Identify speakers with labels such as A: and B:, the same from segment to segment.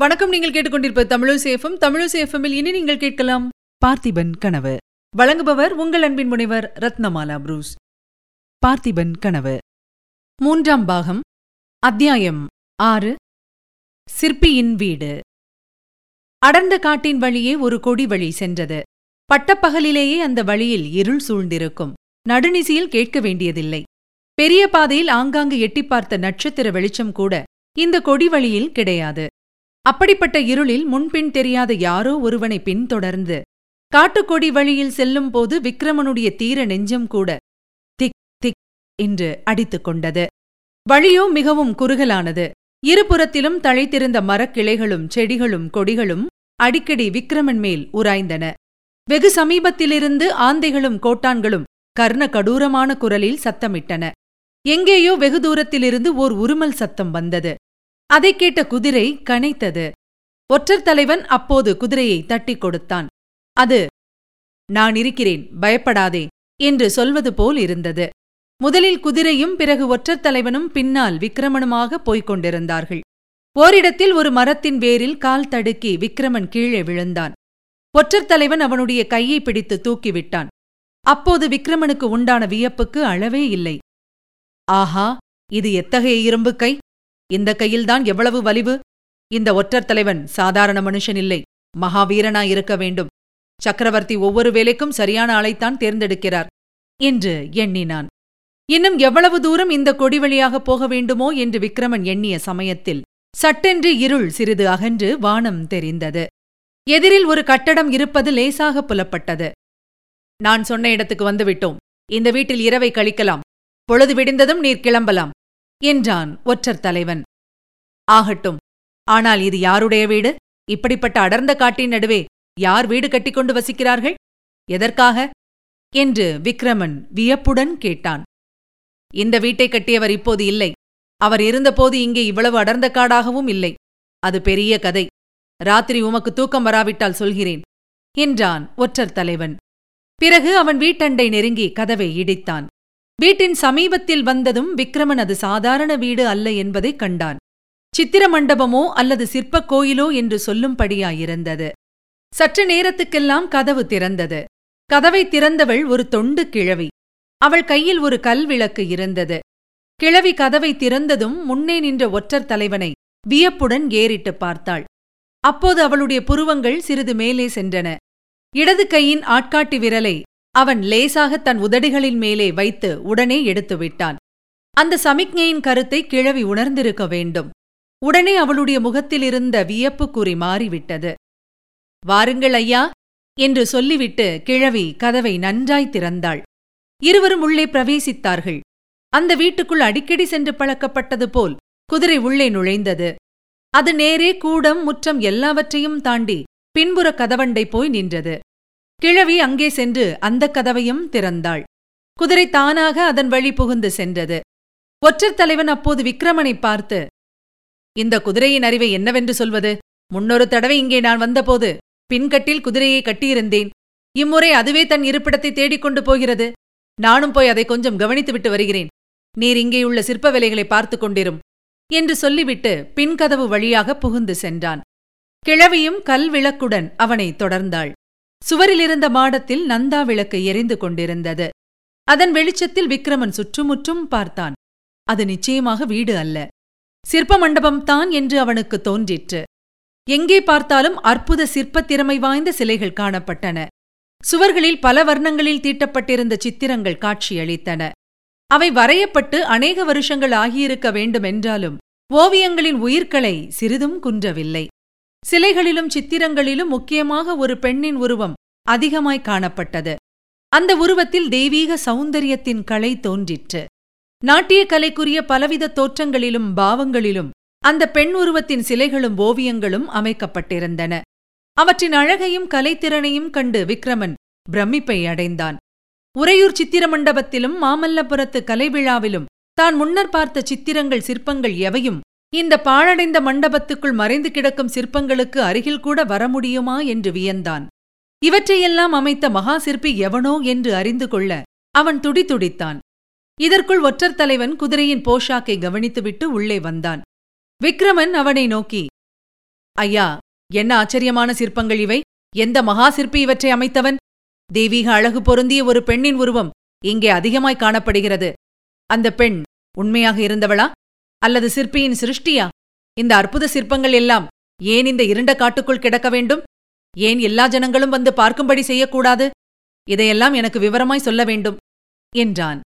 A: வணக்கம். நீங்கள் கேட்டுக்கொண்டிருப்ப தமிழசேஃபம் தமிழசேஃபமில் இனி நீங்கள் கேட்கலாம் பார்த்திபன் கனவு. வழங்குபவர் உங்கள் அன்பின் முனைவர் ரத்னமாலா புரூஸ். பார்த்திபன் கனவு. மூன்றாம் பாகம். அத்தியாயம் ஆறு. சிற்பியின் வீடு. அடர்ந்த காட்டின் வழியே ஒரு கொடி வழி சென்றது. பட்டப்பகலிலேயே அந்த வழியில் இருள் சூழ்ந்திருக்கும். நடுநிசியில் கேட்க வேண்டியதில்லை. பெரிய பாதையில் ஆங்காங்கு எட்டிப்பார்த்த நட்சத்திர வெளிச்சம் கூட இந்த கொடி வழியில் கிடையாது. அப்படிப்பட்ட இருளில் முன்பின் தெரியாத யாரோ ஒருவனை பின்தொடர்ந்து காட்டுக்கொடி வழியில் செல்லும் போது விக்ரமனுடைய தீர நெஞ்சம் கூட திக் திக் என்று அடித்துக் கொண்டது. வழியோ மிகவும் குறுகலானது. இருபுறத்திலும் தழைத்திருந்த மரக்கிளைகளும் செடிகளும் கொடிகளும் அடிக்கடி விக்ரமன் மேல் உராய்ந்தன. வெகு சமீபத்திலிருந்து ஆந்தைகளும் கோட்டான்களும் கர்ண கடூரமான குரலில் சத்தமிட்டன. எங்கேயோ வெகு தூரத்திலிருந்து ஓர் உருமல் சத்தம் வந்தது. அதைக் கேட்ட குதிரை கனைத்தது. ஒற்றர் தலைவன் அப்போது குதிரையை தட்டிக் கொடுத்தான். அது நான் இருக்கிறேன் பயப்படாதே என்று சொல்வது போல் இருந்தது. முதலில் குதிரையும் பிறகு ஒற்றர் தலைவனும் பின்னால் விக்கிரமனுமாக போய்க் கொண்டிருந்தார்கள். ஓரிடத்தில் ஒரு மரத்தின் வேரில் கால் தடுக்கி விக்கிரமன் கீழே விழுந்தான். ஒற்றர் தலைவன் அவனுடைய கையை பிடித்து தூக்கிவிட்டான். அப்போது விக்கிரமனுக்கு உண்டான வியப்புக்கு அளவே இல்லை. ஆஹா இது எத்தகைய இரும்பு கை? இந்த கையில்தான் எவ்வளவு வலிவு? இந்த ஒற்றர் தலைவன் சாதாரண மனுஷன் இல்லை. மகாவீரனாயிருக்க வேண்டும். சக்கரவர்த்தி ஒவ்வொரு வேலைக்கும் சரியான ஆளைத்தான் தேர்ந்தெடுக்கிறார் என்று எண்ணினான். இன்னும் எவ்வளவு தூரம் இந்த கொடி வழியாக போக வேண்டுமோ என்று விக்ரமன் எண்ணிய சமயத்தில் சட்டென்று இருள் சிறிது அகன்று வானம் தெரிந்தது. எதிரில் ஒரு கட்டடம் இருப்பது லேசாக புலப்பட்டது. நான் சொன்ன இடத்துக்கு வந்துவிட்டோம். இந்த வீட்டில் இரவை கழிக்கலாம். பொழுது விடிந்ததும் நீர் கிளம்பலாம். என்றான் ஒற்றர் தலைவன். ஆகட்டும் ஆனால் இது யாருடைய வீடு? இப்படிப்பட்ட அடர்ந்த காட்டின் நடுவே யார் வீடு கட்டிக்கொண்டு வசிக்கிறார்கள்? எதற்காக? என்று விக்ரமன் வியப்புடன் கேட்டான். இந்த வீட்டை கட்டியவர் இப்போது இல்லை. அவர் இருந்தபோது இங்கே இவ்வளவு அடர்ந்த காடாகவும் இல்லை. அது பெரிய கதை. ராத்திரி உமக்கு தூக்கம் வராவிட்டால் சொல்கிறேன் என்றான் ஒற்றர் தலைவன். பிறகு அவன் வீட்டண்டை நெருங்கி கதவை இடித்தான். வீட்டின் சமீபத்தில் வந்ததும் விக்ரமன் அது சாதாரண வீடு அல்ல என்பதைக் கண்டான். சித்திர மண்டபமோ அல்லது சிற்பக் கோயிலோ என்று சொல்லும்படியாயிருந்தது. சற்று நேரத்துக்கெல்லாம் கதவு திறந்தது. கதவை திறந்தவள் ஒரு தொண்டு கிழவி. அவள் கையில் ஒரு கல் விளக்கு இருந்தது. கிழவி கதவை திறந்ததும் முன்னே நின்ற ஒற்றர் தலைவனை வியப்புடன் ஏறிட்டு பார்த்தாள். அப்போது அவளுடைய புருவங்கள் சிறிது மேலே சென்றன. இடது கையின் ஆட்காட்டி விரலை அவன் லேசாக தன் உதடுகளின் மேலே வைத்து உடனே எடுத்து விட்டான் அந்த சமிக்ஞையின் கருத்தை கிழவி உணர்ந்திருக்க வேண்டும். உடனே அவளுடைய முகத்திலிருந்த வியப்புக்குறி மாறிவிட்டது. வாருங்கள் ஐயா என்று சொல்லிவிட்டு கிழவி கதவை நன்றாய் திறந்தாள். இருவரும் உள்ளே பிரவேசித்தார்கள். அந்த வீட்டுக்குள் அடிக்கடி சென்று பழக்கப்பட்டது போல் குதிரை உள்ளே நுழைந்தது. அது நேரே கூடம் முற்றம் எல்லாவற்றையும் தாண்டி பின்புற கதவண்டை போய் நின்றது. கிழவி அங்கே சென்று அந்தக் கதவையும் திறந்தாள். குதிரை தானாக அதன் வழி புகுந்து சென்றது. ஒற்றர் தலைவன் அப்போது விக்ரமனை பார்த்து இந்த குதிரையின் அறிவை என்னவென்று சொல்வது? முன்னொரு தடவை இங்கே நான் வந்தபோது பின்கட்டில் குதிரையை கட்டியிருந்தேன். இம்முறை அதுவே தன் இருப்பிடத்தை தேடிக்கொண்டு போகிறது. நானும் போய் அதை கொஞ்சம் கவனித்துவிட்டு வருகிறேன். நீர் இங்கேயுள்ள சிற்ப வேலைகளை பார்த்து கொண்டிரும் என்று சொல்லிவிட்டு பின்கதவு வழியாக புகுந்து சென்றான். கிழவியும் கல் விளக்குடன் அவனை தொடர்ந்தாள். சுவரிலிருந்த மாடத்தில் நந்தா விளக்கு எரிந்து கொண்டிருந்தது. அதன் வெளிச்சத்தில் விக்ரமன் சுற்றுமுற்றும் பார்த்தான். அது நிச்சயமாக வீடு அல்ல. சிற்ப மண்டபம்தான் என்று அவனுக்கு தோன்றிற்று. எங்கே பார்த்தாலும் அற்புத சிற்பத் திறமை வாய்ந்த சிலைகள் காணப்பட்டன. சுவர்களில் பல வர்ணங்களில் தீட்டப்பட்டிருந்த சித்திரங்கள் காட்சியளித்தன. அவை வரையப்பட்டு அநேக வருஷங்கள் ஆகியிருக்க வேண்டுமென்றாலும் ஓவியங்களின் உயிர்களை சிறிதும் குன்றவில்லை. சிலைகளிலும் சித்திரங்களிலும் முக்கியமாக ஒரு பெண்ணின் உருவம் அதிகமாய் காணப்பட்டது. அந்த உருவத்தில் தெய்வீக சௌந்தரியத்தின் கலை தோன்றிற்று. நாட்டிய கலைக்குரிய பலவித தோற்றங்களிலும் பாவங்களிலும் அந்த பெண் உருவத்தின் சிலைகளும் ஓவியங்களும் அமைக்கப்பட்டிருந்தன. அவற்றின் அழகையும் கலைத்திறனையும் கண்டு விக்ரமன் பிரமிப்பை அடைந்தான். உறையூர் சித்திர மண்டபத்திலும் மாமல்லபுரத்து கலை விழாவிலும் தான் முன்னர் பார்த்த சித்திரங்கள் சிற்பங்கள் எவையும் இந்த பாழடைந்த மண்டபத்துக்குள் மறைந்து கிடக்கும் சிற்பங்களுக்கு அருகில் கூட வர முடியுமா என்று வியந்தான். இவற்றையெல்லாம் அமைத்த மகா சிற்பி எவனோ என்று அறிந்து கொள்ள அவன் துடித்துடித்தான் இதற்குள் ஒற்றர் தலைவன் குதிரையின் போஷாக்கை கவனித்துவிட்டு உள்ளே வந்தான். விக்ரமன் அவனை நோக்கி ஐயா என்ன ஆச்சரியமான சிற்பங்கள் இவை? எந்த மகா சிற்பி இவற்றை அமைத்தவன்? தெய்வீக அழகு பொருந்திய ஒரு பெண்ணின் உருவம் இங்கே அதிகமாய் காணப்படுகிறது. அந்த பெண் உண்மையாக இருந்தவளா? அல்லது சிற்பியின் சிருஷ்டியா? இந்த அற்புத சிற்பங்கள் எல்லாம் ஏன் இந்த இருண்ட காட்டுக்குள் கிடக்க வேண்டும்? ஏன் எல்லா ஜனங்களும் வந்து பார்க்கும்படி செய்யக்கூடாது? இதையெல்லாம் எனக்கு விவரமாய் சொல்ல வேண்டும் என்றான்.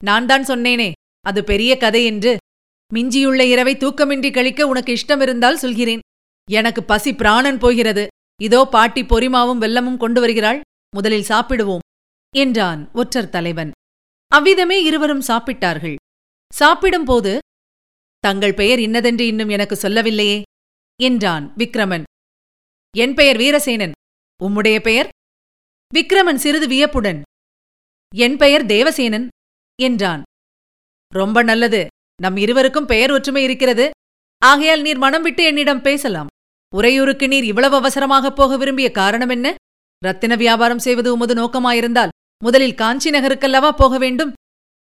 A: நான் தான் சொன்னேனே அது பெரிய கதை என்று. மிஞ்சியுள்ள இரவை தூக்கமின்றி கழிக்க உனக்கு இஷ்டமிருந்தால் சொல்கிறேன். எனக்கு பசி பிராணன் போகிறது. இதோ பாட்டி பொறிமாவும் வெல்லமும் கொண்டு வருகிறாள். முதலில் சாப்பிடுவோம் என்றான் ஒற்றர் தலைவன். அவ்விதமே இருவரும் சாப்பிட்டார்கள். சாப்பிடும்போது தங்கள் பெயர் இன்னதென்று இன்னும் எனக்கு சொல்லவில்லையே என்றான் விக்ரமன். என் பெயர் வீரசேனன். உம்முடைய பெயர்? விக்ரமன் சிறிது வியப்புடன் என் பெயர் தேவசேனன் என்றான். ரொம்ப நல்லது. நம் இருவருக்கும் பெயர் ஒற்றுமை இருக்கிறது. ஆகையால் நீர் மனம் விட்டு என்னிடம் பேசலாம். உறையூருக்கு நீர் இவ்வளவு அவசரமாகப் போக விரும்பிய காரணம் என்ன? ரத்தின வியாபாரம் செய்வது உமது நோக்கமாயிருந்தால் முதலில் காஞ்சி நகருக்கல்லவா போக வேண்டும்?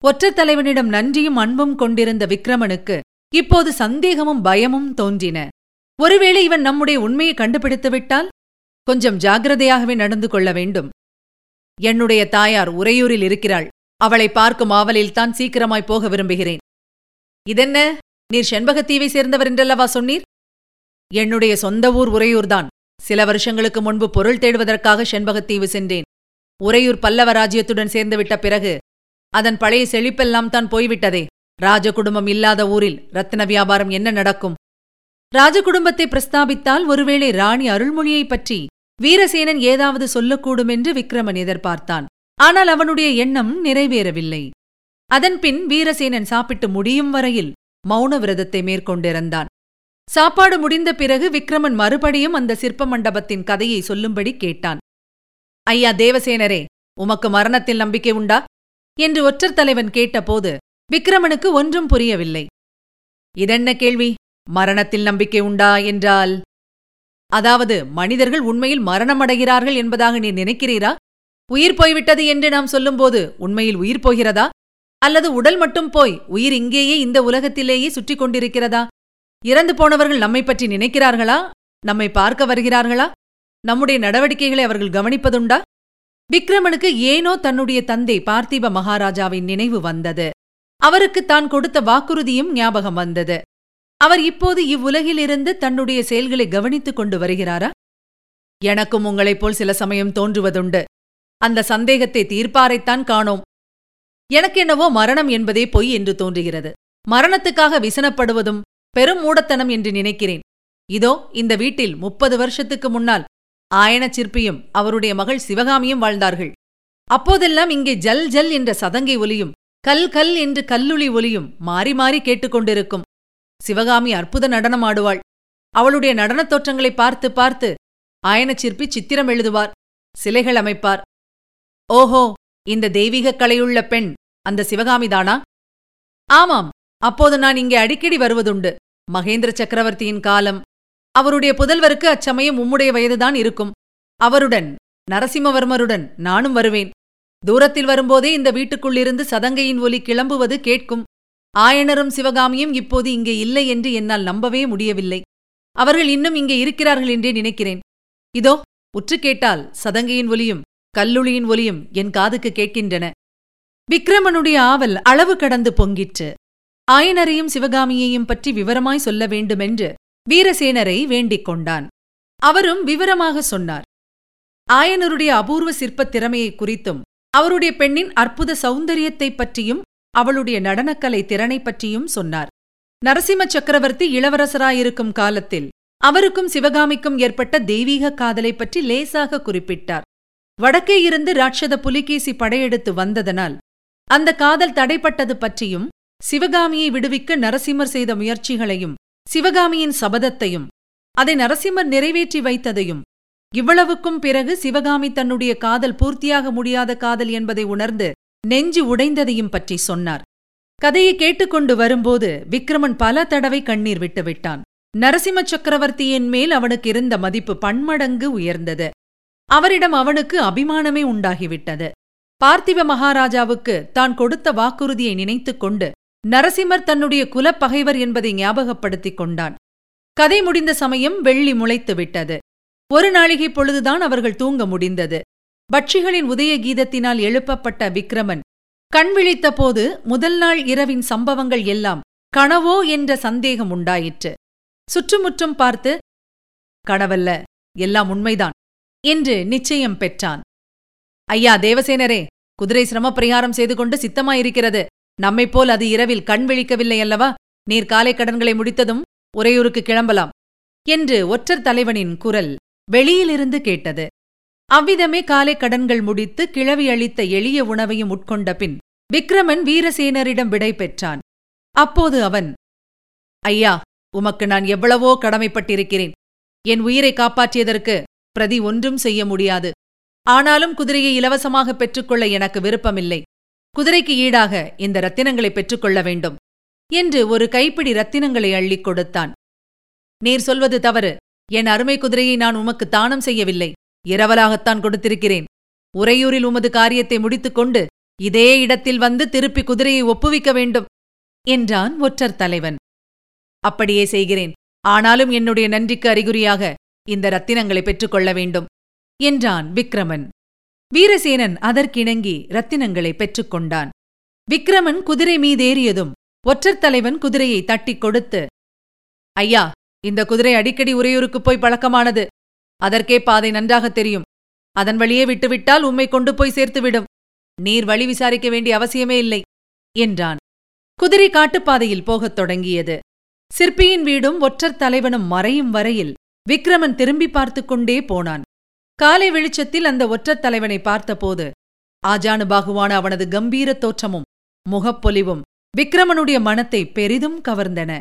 A: ஒற்றத் தலைவனிடம் நன்றியும் அன்பும் கொண்டிருந்த விக்ரமனுக்கு இப்போது சந்தேகமும் பயமும் தோன்றின. ஒருவேளை இவன் நம்முடைய உண்மையை கண்டுபிடித்து விட்டால்? கொஞ்சம் ஜாகிரதையாகவே நடந்து கொள்ள வேண்டும். என்னுடைய தாயார் உறையூரில் இருக்கிறாள். அவளை பார்க்கும் ஆவலில்தான் சீக்கிரமாய் போக விரும்புகிறேன். இதென்ன? நீர் செண்பகத்தீவை சேர்ந்தவர் என்றல்லவா சொன்னீர்? என்னுடைய சொந்த ஊர் உறையூர்தான். சில வருஷங்களுக்கு முன்பு பொருள் தேடுவதற்காக செண்பகத்தீவு சென்றேன். உறையூர் பல்லவ ராஜ்யத்துடன் சேர்ந்துவிட்ட பிறகு அதன் பழைய செழிப்பெல்லாம் தான் போய்விட்டதே. ராஜ குடும்பம் இல்லாத ஊரில் ரத்தின வியாபாரம் என்ன நடக்கும்? ராஜகுடும்பத்தை பிரஸ்தாபித்தால் ஒருவேளை ராணி அருள்மொழியைப் பற்றி வீரசேனன் ஏதாவது சொல்லக்கூடும் என்று விக்ரமன் எதிர்பார்த்தான். ஆனால் அவனுடைய எண்ணம் நிறைவேறவில்லை. அதன்பின் வீரசேனன் சாப்பிட்டு முடியும் வரையில் மௌன விரதத்தை மேற்கொண்டிருந்தான். சாப்பாடு முடிந்த பிறகு விக்ரமன் மறுபடியும் அந்த சிற்ப மண்டபத்தின் கதையை சொல்லும்படி கேட்டான். ஐயா தேவசேனரே உமக்கு மரணத்தில் நம்பிக்கை உண்டா? என்று ஒற்றர் தலைவன் கேட்டபோது விக்ரமனுக்கு ஒன்றும் புரியவில்லை. இதென்ன கேள்வி? மரணத்தில் நம்பிக்கை உண்டா? என்றால் அதாவது மனிதர்கள் உண்மையில் மரணமடைகிறார்கள் என்பதாக நீ நினைக்கிறீரா? உயிர் போய்விட்டது என்று நாம் சொல்லும்போது உண்மையில் உயிர் போகிறதா? அல்லது உடல் மட்டும் போய் உயிர் இங்கேயே இந்த உலகத்திலேயே சுற்றிக் கொண்டிருக்கிறதா? இறந்து போனவர்கள் நம்மை பற்றி நினைக்கிறார்களா? நம்மை பார்க்க வருகிறார்களா? நம்முடைய நடவடிக்கைகளை அவர்கள் கவனிப்பதுண்டா? விக்ரமனுக்கு ஏனோ தன்னுடைய தந்தை பார்த்திப மகாராஜாவின் நினைவு வந்தது. அவருக்கு தான் கொடுத்த வாக்குறுதியும் ஞாபகம் வந்தது. அவர் இப்போது இவ்வுலகிலிருந்து தன்னுடைய செயல்களை கவனித்துக் கொண்டு வருகிறாரா? எனக்கும் உங்களைப் போல் சில சமயம் தோன்றுவதுண்டு. அந்த சந்தேகத்தை தீர்ப்பாரைத்தான் காணோம். எனக்கென்னவோ மரணம் என்பதே பொய் என்று தோன்றுகிறது. மரணத்துக்காக விசனப்படுவதும் பெரும் மூடத்தனம் என்று நினைக்கிறேன். இதோ இந்த வீட்டில் முப்பது வருஷத்துக்கு முன்னால் ஆயனச் சிற்பியும் அவருடைய மகள் சிவகாமியும் வாழ்ந்தார்கள். அப்போதெல்லாம் இங்கே ஜல் ஜல் என்ற சதங்கை ஒலியும் கல் கல் என்று கல்லுளி ஒலியும் மாறி மாறி கேட்டுக்கொண்டிருக்கும். சிவகாமி அற்புத நடனம் ஆடுவாள் அவளுடைய நடனத் தோற்றங்களை பார்த்து பார்த்து ஆயனச்சிற்பி சித்திரம் எழுதுவார் சிலைகள் அமைப்பார். ஓஹோ இந்த தெய்வீகக் கலையுள்ள பெண் அந்த சிவகாமிதானா ஆமாம் அப்போது நான் இங்கே அடிக்கடி வருவதுண்டு. மகேந்திர சக்கரவர்த்தியின் காலம். அவருடைய புதல்வருக்கு அச்சமயம் உம்முடைய வயதுதான் இருக்கும். அவருடன் நரசிம்மவர்மருடன் நானும் வருவேன். தூரத்தில் வரும்போதே இந்த வீட்டுக்குள்ளிருந்து சதங்கையின் ஒலி கிளம்புவது கேட்கும். ஆயனரும் சிவகாமியும் இப்போது இங்கே இல்லை என்று என்னால் நம்பவே முடியவில்லை. அவர்கள் இன்னும் இங்கே இருக்கிறார்கள் என்றே நினைக்கிறேன். இதோ உற்று கேட்டால் சதங்கையின் ஒலியும் கல்லுளியின் ஒலியும் என் காதுக்கு கேட்கின்றன. விக்ரமனுடைய ஆவல் அளவு கடந்து பொங்கிற்று. ஆயனரையும் சிவகாமியையும் பற்றி விவரமாய் சொல்ல வேண்டுமென்று வீரசேனரை வேண்டிக் கொண்டான். அவரும் விவரமாக சொன்னார். ஆயனருடைய அபூர்வ சிற்பத் திறமையை குறித்தும் அவருடைய பெண்ணின் அற்புத சௌந்தரியத்தைப் பற்றியும் அவளுடைய நடனக்கலை திறனை பற்றியும் சொன்னார். நரசிம்ம சக்கரவர்த்தி இளவரசராயிருக்கும் காலத்தில் அவருக்கும் சிவகாமிக்கும் ஏற்பட்ட தெய்வீக காதலை பற்றி லேசாக குறிப்பிட்டார். வடக்கே இருந்து ராட்சத புலிகேசி படையெடுத்து வந்ததனால் அந்த காதல் தடைப்பட்டது பற்றியும் சிவகாமியை விடுவிக்க நரசிம்மர் செய்த முயற்சிகளையும் சிவகாமியின் சபதத்தையும் அதை நரசிம்மர் நிறைவேற்றி வைத்ததையும் இவ்வளவுக்கும் பிறகு சிவகாமி தன்னுடைய காதல் பூர்த்தியாக முடியாத காதல் என்பதை உணர்ந்து நெஞ்சு உடைந்ததையும் பற்றி சொன்னார். கதையை கேட்டுக்கொண்டு வரும்போது விக்ரமன் பல தடவை கண்ணீர் விட்டுவிட்டான் நரசிம்ம சக்கரவர்த்தியின் மேல் அவனுக்கு இருந்த மதிப்பு பன்மடங்கு உயர்ந்தது. அவரிடம் அவனுக்கு அபிமானமே உண்டாகிவிட்டது. பார்த்திவ மகாராஜாவுக்கு தான் கொடுத்த வாக்குறுதியை நினைத்துக் கொண்டு நரசிம்மர் தன்னுடைய குலப்பகைவர் என்பதை ஞாபகப்படுத்திக் கொண்டான். கதை முடிந்த சமயம் வெள்ளி முளைத்து விட்டது. ஒரு நாளிகை பொழுதுதான் அவர்கள் தூங்க முடிந்தது. பட்சிகளின் உதய கீதத்தினால் எழுப்பப்பட்ட விக்ரமன் கண் விழித்தபோது முதல் நாள் இரவின் சம்பவங்கள் எல்லாம் கனவோ என்ற சந்தேகம் உண்டாயிற்று. சுற்றுமுற்றும் பார்த்து கனவல்ல எல்லாம் உண்மைதான் என்று நிச்சயம் பெற்றான். ஐயா தேவசேனரே குதிரை சிரமப்பிரயாரம் செய்து கொண்டு சித்தமாயிருக்கிறது. நம்மைப்போல் அது இரவில் கண் விழிக்கவில்லை அல்லவா? நீர் காலை கடன்களை முடித்ததும் உறையூருக்கு கிளம்பலாம் என்று ஒற்றர் தலைவனின் குரல். வெளியிலிருந்து கேட்டது. அவ்விதமே காலை கடன்கள் முடித்து கிழவி அளித்த எளிய உணவையும் உட்கொண்ட பின் விக்ரமன் வீரசேனரிடம் விடை பெற்றான். அப்போது அவன் ஐயா உமக்கு நான் எவ்வளவோ கடமைப்பட்டிருக்கிறேன். என் உயிரை காப்பாற்றியதற்கு பிரதி ஒன்றும் செய்ய முடியாது. ஆனாலும் குதிரையை இலவசமாக பெற்றுக்கொள்ள எனக்கு விருப்பமில்லை. குதிரைக்கு ஈடாக இந்த ரத்தினங்களை பெற்றுக்கொள்ள வேண்டும். என்று ஒரு கைப்பிடி ரத்தினங்களை அள்ளிக் கொடுத்தான். நீர் சொல்வது தவறு. என் அருமை குதிரையை நான் உமக்கு தானம் செய்யவில்லை. இரவலாகத்தான் கொடுத்திருக்கிறேன். உறையூரில் உமது காரியத்தை முடித்துக்கொண்டு இதே இடத்தில் வந்து திருப்பி குதிரையை ஒப்புவிக்க வேண்டும் என்றான் ஒற்றர் தலைவன். அப்படியே செய்கிறேன். ஆனாலும் என்னுடைய நன்றிக்கு அறிகுறியாக இந்த ரத்தினங்களை பெற்றுக்கொள்ள வேண்டும் என்றான் விக்ரமன். வீரசேனன் அதற்கிணங்கி ரத்தினங்களை பெற்றுக்கொண்டான். விக்ரமன் குதிரை மீதேறியதும் ஒற்றர் தலைவன் குதிரையை தட்டிக் கொடுத்து ஐயா இந்த குதிரை அடிக்கடி உறையூருக்குப் போய் பழக்கமானது. அதற்கே பாதை நன்றாகத் தெரியும். அதன் வழியே விட்டுவிட்டால் உம்மை கொண்டு போய் சேர்த்துவிடும். நீர் வழி விசாரிக்க வேண்டிய அவசியமே இல்லை என்றான். குதிரை காட்டுப்பாதையில் போகத் தொடங்கியது. சிற்பியின் வீடும் ஒற்றர் தலைவனும் மறையும் வரையில் விக்ரமன் திரும்பி பார்த்துக் கொண்டே போனான். காலை வெளிச்சத்தில் அந்த ஒற்றர் தலைவனை பார்த்தபோது ஆஜானுபாகுவான அவனது கம்பீர தோற்றமும் முகப்பொலிவும் விக்ரமனுடைய மனத்தை பெரிதும் கவர்ந்தன.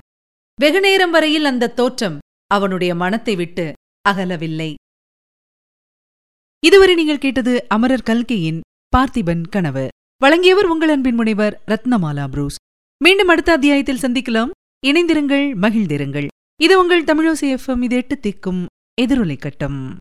A: வெகுநேரம் வரையில் அந்த தோற்றம் அவனுடைய மனத்தை விட்டு அகலவில்லை. இதுவரை நீங்கள் கேட்டது அமரர் கல்கையின் பார்த்திபன் கனவு. வழங்கியவர் உங்கள் அன்பின் முனைவர் ரத்னமாலா புரூஸ். மீண்டும் அடுத்த அத்தியாயத்தில் சந்திக்கலாம். இணைந்திருங்கள் மகிழ்ந்திருங்கள். இது உங்கள் தமிழோசி எஃப்எம் இது எட்டு திக்கும் எதிரொலை கட்டம்